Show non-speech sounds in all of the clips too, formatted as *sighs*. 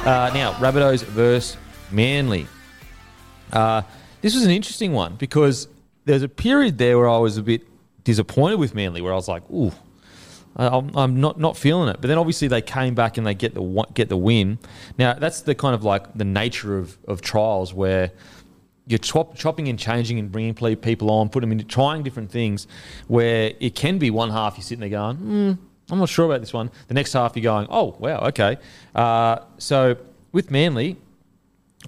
Uh, now, Rabbitohs versus Manly. Uh, this was an interesting one because there's a period there where I was a bit disappointed with Manly, where I was like, "Ooh, I'm not not feeling it." But then obviously they came back and they get the get the win. Now that's the kind of like the nature of of trials where you're chop, chopping and changing and bringing people on, putting them into trying different things. Where it can be one half you're sitting there going, hmm, I'm not sure about this one. The next half you're going, oh wow, okay. Uh, so with Manly,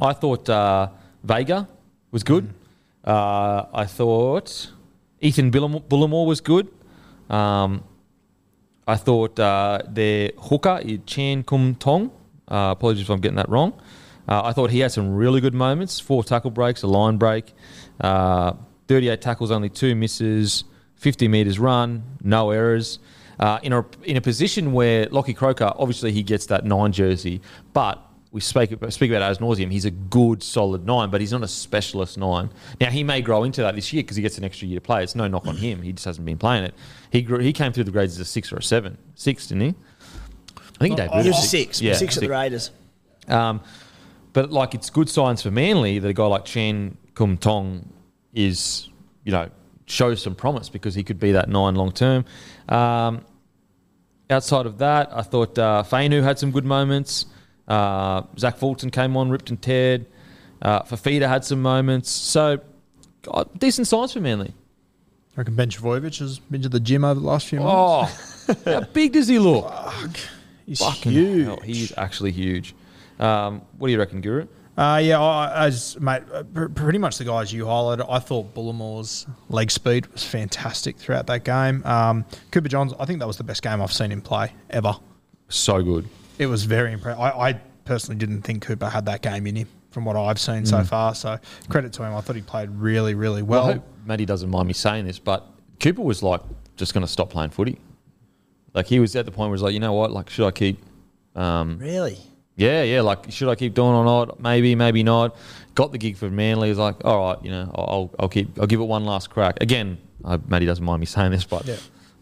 I thought uh, Vega was good. Uh, I thought Ethan Bullemor, Bullemor was good. Um, I thought uh, their hooker, Chan Kum Tong, uh, apologies if I'm getting that wrong. Uh, I thought he had some really good moments four tackle breaks, a line break, uh, 38 tackles, only two misses, 50 metres run, no errors. Uh, in, a, in a position where Lockie Croker, obviously he gets that nine jersey, but we speak, speak about as nauseum. He's a good, solid nine, but he's not a specialist nine. Now, he may grow into that this year because he gets an extra year to play. It's no knock on him. He just hasn't been playing it. He grew, he came through the grades as a six or a seven. Six, didn't he? I think he debuted. He as was six. Yeah, six at the Raiders. um, but like it's good signs for Manly that a guy like Chan Kum Tong is, you know, shows some promise because he could be that nine long term. Um, outside of that, I thought uh, Fainu had some good moments. Uh, Zach Fulton came on, ripped and teared. Uh, Fafita had some moments. So, God, decent signs for Manly. I reckon Ben Trbojevic has been to the gym over the last few months. Oh, how *laughs* big does he look? He's Fucking huge. hell, he's actually huge. Um, what do you reckon, Guru? Uh, yeah, I, as mate, uh, pr- pretty much the guys you highlighted. I thought Bullemor's leg speed was fantastic throughout that game. Um, Cooper Johns, I think that was the best game I've seen him play ever. So good. It was very impressive. I, I personally didn't think Cooper had that game in him from what I've seen so far. So credit to him. I thought he played really, really Well, well. I hope Matty doesn't mind me saying this, but Cooper was like just going to stop playing footy. Like he was at the point where he's like, you know what? Like, should I keep? Um, Really? Yeah, yeah. Like, should I keep doing or not? Maybe, maybe not. Got the gig for Manly. He's like, all right, you know, I'll, I'll keep, I'll give it one last crack. Again, I, Matty doesn't mind me *laughs* saying this, but Yeah.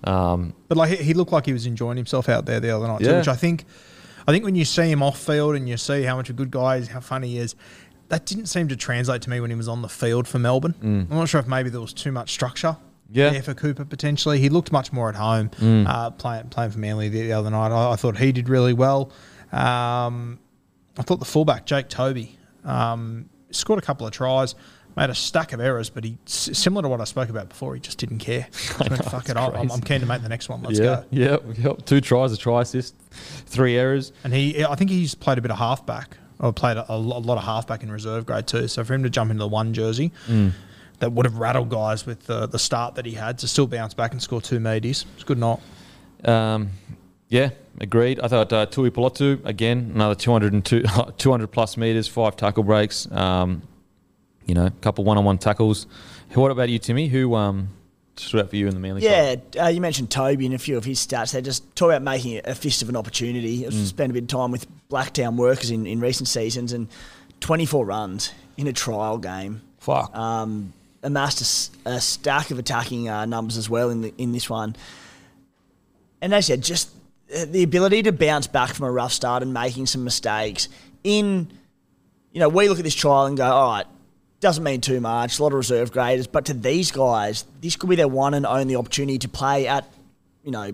um, But like he, he looked like he was enjoying himself out there the other night, too, which I think, I think when you see him off field and you see how much a good guy is, how funny he is, that didn't seem to translate to me when he was on the field for Melbourne. I'm not sure if maybe there was too much structure. Mm. Yeah. Mm. there for Cooper potentially. He looked much more at home uh, playing playing for Manly the, the other night. I, I thought he did really well. Um, I thought the fullback Jake Toby um, scored a couple of tries, made a stack of errors, but he similar to what I spoke about before. He just didn't care. *laughs* Just went, Fuck it, I'm, I'm keen to make the next one. Let's yeah, go. yep, yep. Two tries, a try assist, three errors. And he, I think he's played a bit of halfback, or played a, a a lot of halfback in reserve grade too. So for him to jump into the one jersey, Mm. that would have rattled guys with the, the start that he had to still bounce back and score two meaties. It's good not. Um, yeah, agreed. I thought uh, Tui Pelotu, again, another 202, 200 *laughs* plus metres, five tackle breaks, um, you know, a couple one on one tackles. What about you, Timmy? Who um, stood out for you in the Manly? Yeah, uh, you mentioned Toby and a few of his stats. They just talk about making a fist of an opportunity. I've spent a bit of time with Blacktown workers in, in recent seasons and 24 runs in a trial game. Fuck. Um, amassed a a, stack of attacking uh, numbers as well in the, in this one. And as I said, just the ability to bounce back from a rough start and making some mistakes. In, you know, we look at this trial and go, all right, doesn't mean too much, a lot of reserve graders, but to these guys, this could be their one and only opportunity to play at, you know,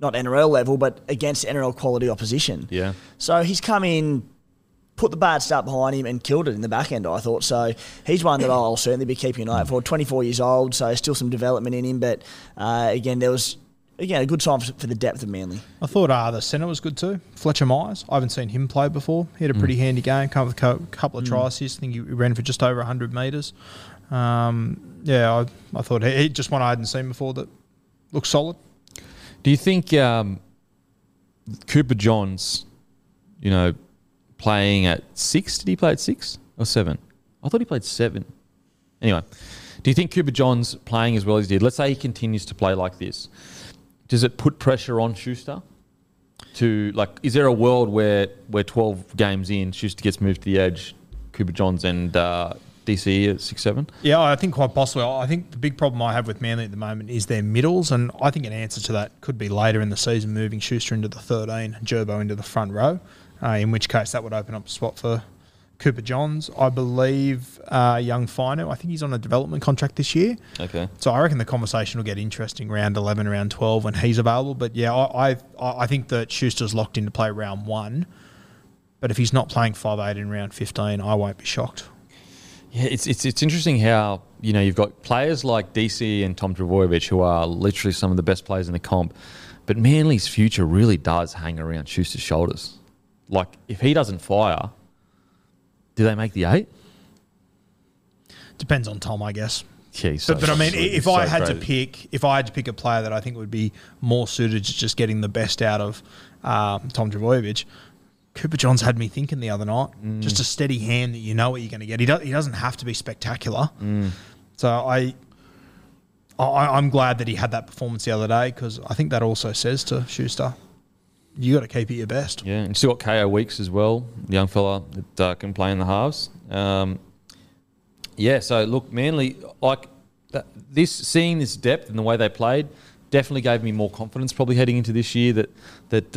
not NRL level, but against NRL quality opposition. Yeah. So he's come in, put the bad start behind him, and killed it in the back end. I thought so. He's one that I'll certainly be keeping an eye out for. 24 years old, so still some development in him. But uh, again, there was again a good sign for, for the depth of Manly. I thought uh, the centre was good too. Fletcher Myers. I haven't seen him play before. He had a pretty handy game. Come with a couple of try assists. I think he ran for just over 100 metres. Um, yeah, I, I thought he, he just one I hadn't seen before that looked solid. Do you think um, Cooper Johns, you know, playing at six? Did he play at six or seven? I thought he played seven. Anyway, do you think Cooper Johns playing as well as he did? Let's say he continues to play like this. Does it put pressure on Schuster? To like, is there a world where where twelve games in, Schuster gets moved to the edge, Cooper Johns and uh, DC at six seven? Yeah, I think quite possibly. I think the big problem I have with Manly at the moment is their middles, and I think an answer to that could be later in the season, moving Schuster into the 13 and Gerbo into the front row, uh, in which case that would open up a spot for Cooper Johns. I believe uh, young Fino, I think he's on a development contract this year. Okay. So I reckon the conversation will get interesting round 11, round 12 when he's available. But yeah, I, I, I think that Schuster's locked in to play round one. But if he's not playing five eight in round 15, I won't be shocked. Yeah, it's, it's it's interesting how you know you've got players like DC and Tom Trbojevic who are literally some of the best players in the comp, but Manly's future really does hang around Schuster's shoulders. Like if he doesn't fire, do they make the eight? Depends on Tom, I guess. Yeah, so- But, but I mean, if so I had to pick, if I had to pick a player that I think would be more suited to just getting the best out of um, Tom Trbojevic, Cooper Johns had me thinking the other night. Mm. Just a steady hand that you know what you're going to get. He, do, he doesn't have to be spectacular. Mm. So I, I, I'm glad that he had that performance the other day because I think that also says to Schuster, you got to keep it your best. Yeah, and still got Kaeo Weekes as well, young fella that uh, can play in the halves. Um, yeah, so look, Manly, like that, this, seeing this depth and the way they played, definitely gave me more confidence. Probably heading into this year that that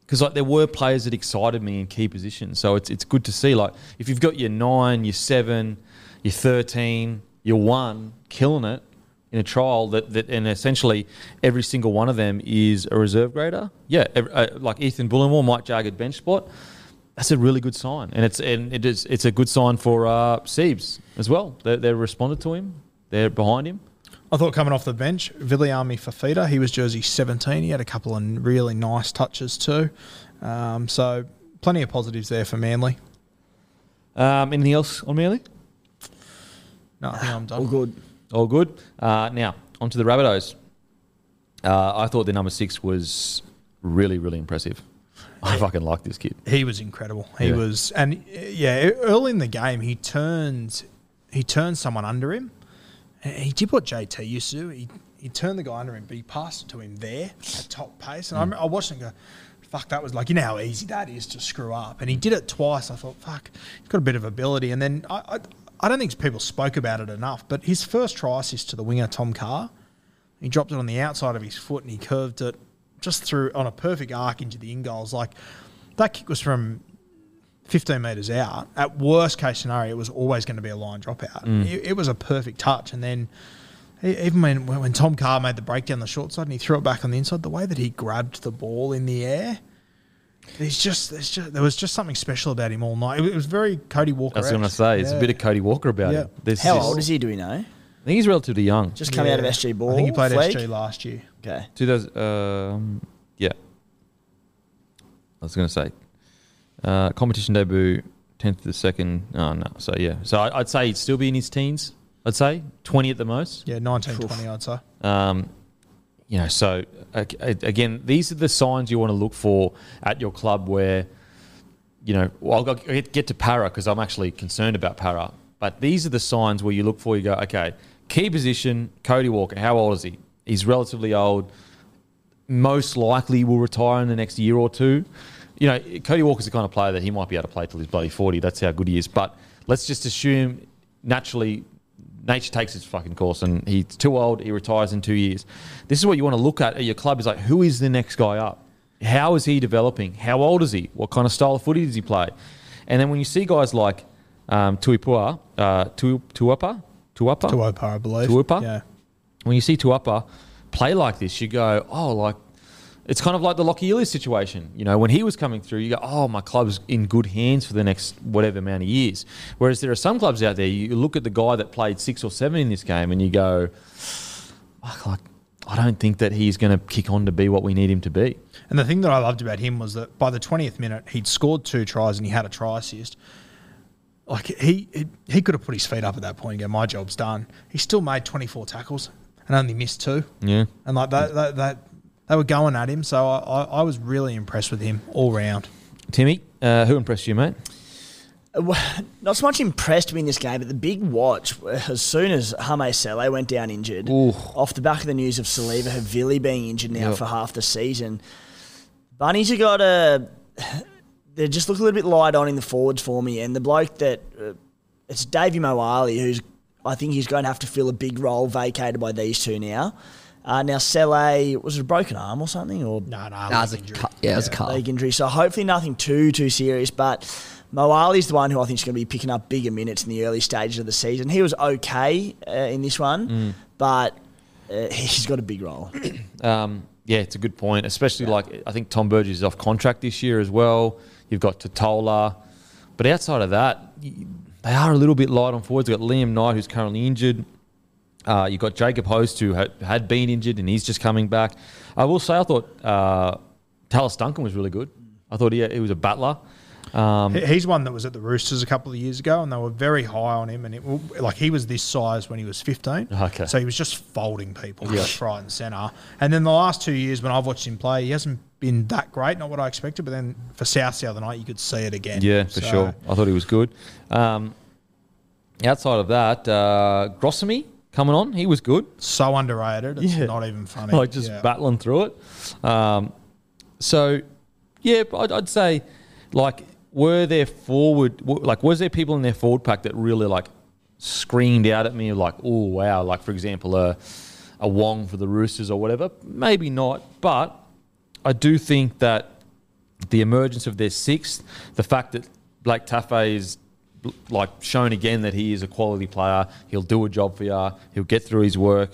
because like there were players that excited me in key positions. So it's it's good to see. Like if you've got your nine, your seven, your thirteen, your one, killing it in a trial that, that and essentially every single one of them is a reserve grader. Yeah, ev- uh, like Ethan Bullemor, Mike Jagged bench spot. That's a really good sign, and it's and it is it's a good sign for uh, Siebes as well. They they responded to him. They're behind him. I thought coming off the bench, Viliami Fafita, he was jersey 17. He had a couple of really nice touches too. Um, so plenty of positives there for Manly. Um, anything else on Manly? No, I think I'm *sighs* done. All good. All good. Uh, now, on to the Rabbitohs. Uh, I thought the number six was really, really impressive. I fucking like this kid. He was incredible. He Yeah. was, and yeah, early in the game, he turned, he turned someone under him. He did what JT used to do. He he turned the guy under him, but he passed it to him there at top pace. And I, remember, I watched him go, "Fuck, that was like you know how easy that is to screw up." And he did it twice. I thought, "Fuck, he's got a bit of ability." And then I, I, I don't think people spoke about it enough. But his first try assist to the winger Tom Carr, he dropped it on the outside of his foot and he curved it just through on a perfect arc into the in goals. Like that kick was from 15 metres out. At worst case scenario, it was always going to be a line dropout. Mm. It, it was a perfect touch. And then even when, when Tom Carr made the break down the short side and he threw it back on the inside, the way that he grabbed the ball in the air, there's just, there's just there was just something special about him all night. It, was very Cody Walker. I was going to say, it's a bit of Cody Walker about Yeah. him. There's How this- old is he? Do we know? I think he's relatively young. Just coming out of SG ball. I think he played Fleek? SG last year. Okay. 2000, um, yeah. I was going to say, uh, competition debut, 10th to the second. Oh, no. So, yeah. So I, I'd say he'd still be in his teens. I'd say 20 at the most. Yeah, 19, 20, I'd say. Um, you know, so again, these are the signs you want to look for at your club where, you know, well, I'll get, to Para because I'm actually concerned about Para. But these are the signs where you look for, you go, okay, key position, Cody Walker, how old is he? He's relatively old. Most likely will retire in the next year or two. You know, Cody Walker's the kind of player that he might be able to play till he's bloody 40. That's how good he is. But let's just assume naturally nature takes its fucking course and he's too old, he retires in two years. This is what you want to look at at your club is like, who is the next guy up? How is he developing? How old is he? What kind of style of footy does he play? And then when you see guys like um, Tuipua, uh, tu, Tuapa, Tuapa, Tuapa, I believe. Tuapa. Yeah. When you see Tuapa play like this, you go, oh, like it's kind of like the Lockie Ilias situation. You know, when he was coming through, you go, oh, my club's in good hands for the next whatever amount of years. Whereas there are some clubs out there, you look at the guy that played six or seven in this game and you go, like, I don't think that he's going to kick on to be what we need him to be. And the thing that I loved about him was that by the 20th minute, he'd scored two tries and he had a try assist. Like he, he, he could have put his feet up at that point and go, my job's done. He still made 24 tackles and only missed two. Yeah. And like that, that, that they were going at him. So I, I, I was really impressed with him all round. Timmy, uh, who impressed you, mate? *laughs* Not so much impressed me in this game, but the big watch as soon as Hame Sele went down injured, Ooh. off the back of the news of Siliva Havili being injured now Yep. for half the season, Bunnies have got a. *sighs* They just look a little bit light on in the forwards for me, and the bloke that uh, it's Davvy Moale, who's I think he's going to have to fill a big role vacated by these two now. Uh, now Sele was it a broken arm or something or No, no, Nah, it was a injury. cut. Yeah, it was a cut. leg injury. So hopefully nothing too too serious. But Moale's the one who I think is going to be picking up bigger minutes in the early stages of the season. He was okay uh, in this one, but uh, he's got a big role. *coughs* Um, yeah, it's a good point. Especially like I think Tom Burgess is off contract this year as well. You've got Tatola, but outside of that, y- they are a little bit light on forwards. You've got Liam Knight who's currently injured. Uh, you've got Jacob Host who had, had been injured and he's just coming back. I will say I thought uh, Tallis Duncan was really good. I thought he, he was a battler. Um, He's one that was at the Roosters a couple of years ago, and they were very high on him. And it, like he was this size when he was fifteen, Okay. so he was just folding people left, right, and centre. And then the last two years, when I've watched him play, he hasn't been that great. Not what I expected, but then for South the other night, you could see it again. Yeah, for So, sure. I thought he was good. Um, outside of that, uh, Grossamy coming on, he was good. So underrated. It's Yeah. not even funny. *laughs* like just Yeah. battling through it. Um, so, yeah, I'd, I'd say, like, were there forward, like, was there people in their forward pack that really like screamed out at me, like, oh wow, like for example, a a Wong for the Roosters or whatever? Maybe not, but I do think that the emergence of their sixth, the fact that Blake Taaffe is like shown again that he is a quality player, he'll do a job for you, he'll get through his work.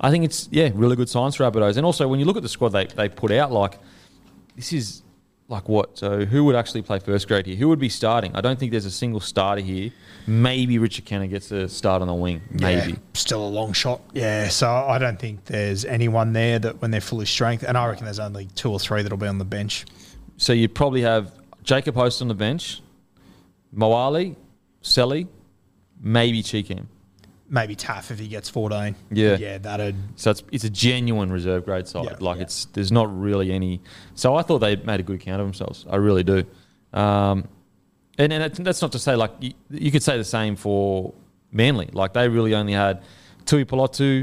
I think it's yeah, really good signs for Rabbitohs. And also when you look at the squad they, they put out, like this is like what? So who would actually play first grade here? Who would be starting? I don't think there's a single starter here. Maybe Richard Kennar gets a start on the wing. Maybe. Yeah, still a long shot. Yeah, so I don't think there's anyone there that when they're fully strength, and I reckon there's only two or three that'll be on the bench. So you'd probably have Jacob Host on the bench, Moale, Selly, maybe Cheekham. Maybe Taff if he gets 14. Yeah. yeah, that'd So it's it's a genuine reserve grade side. Yeah, like yeah. it's there's not really any. So I thought they made a good account of themselves. I really do. Um, and and that's not to say like you, you could say the same for Manly. Like they really only had Tui Pelotu.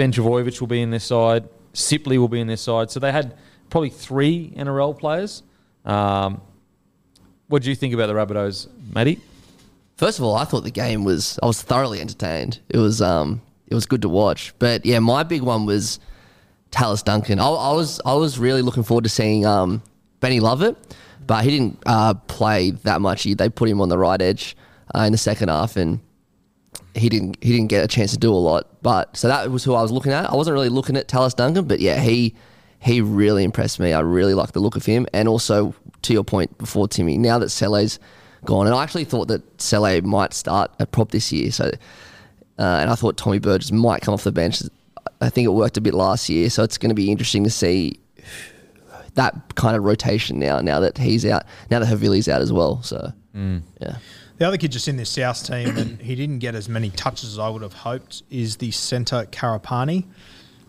Ben Trbojevic will be in their side. Sipley will be in their side. So they had probably three NRL players. Um, what do you think about the Rabbitohs, Matty? First of all, I thought the game was I was thoroughly entertained. It was um it was good to watch. But yeah, my big one was Tallis Duncan. I, I was I was really looking forward to seeing um Benny Lovett, but he didn't uh, play that much. They put him on the right edge uh, in the second half, and he didn't he didn't get a chance to do a lot. But so that was who I was looking at. I wasn't really looking at Tallis Duncan, but yeah, he he really impressed me. I really like the look of him, and also to your point before, Timmy. Now that Sele's gone, and I actually thought that Sele might start at prop this year. So, uh, and I thought Tommy Burgess might come off the bench. I think it worked a bit last year, so it's going to be interesting to see that kind of rotation now. Now that he's out, now that Havili's out as well. So, yeah. The other kid just in this South team, and he didn't get as many touches as I would have hoped, is the centre Karapani.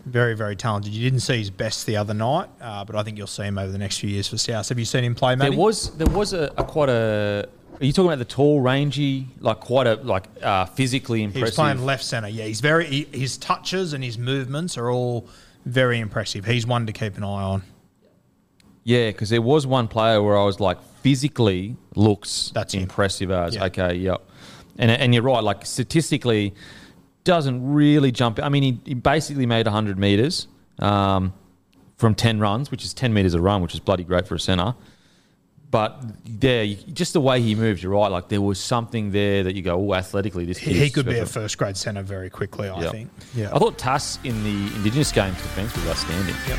Very, very talented. You didn't see his best the other night, uh, but I think you'll see him over the next few years for South. Have you seen him play, mate? There was there was a, a quite a. Are you talking about the tall, rangy, like quite a like uh, physically He impressive? was playing left centre. Yeah, he's very. He, his touches and his movements are all very impressive. He's one to keep an eye on. Yeah, because there was one player where I was like, physically looks That's him. impressive as. Yeah. Okay, yep. And and you're right. Like statistically, doesn't really jump. I mean, he, he basically made 100 meters um, from 10 runs, which is 10 meters a run, which is bloody great for a center. But there, just the way he moves, you're right. Like there was something there that you go, oh, athletically, this He, he could be a first grade centre very quickly. I Yeah. think. Yeah. I thought Tass in the Indigenous games defence was outstanding. Yep.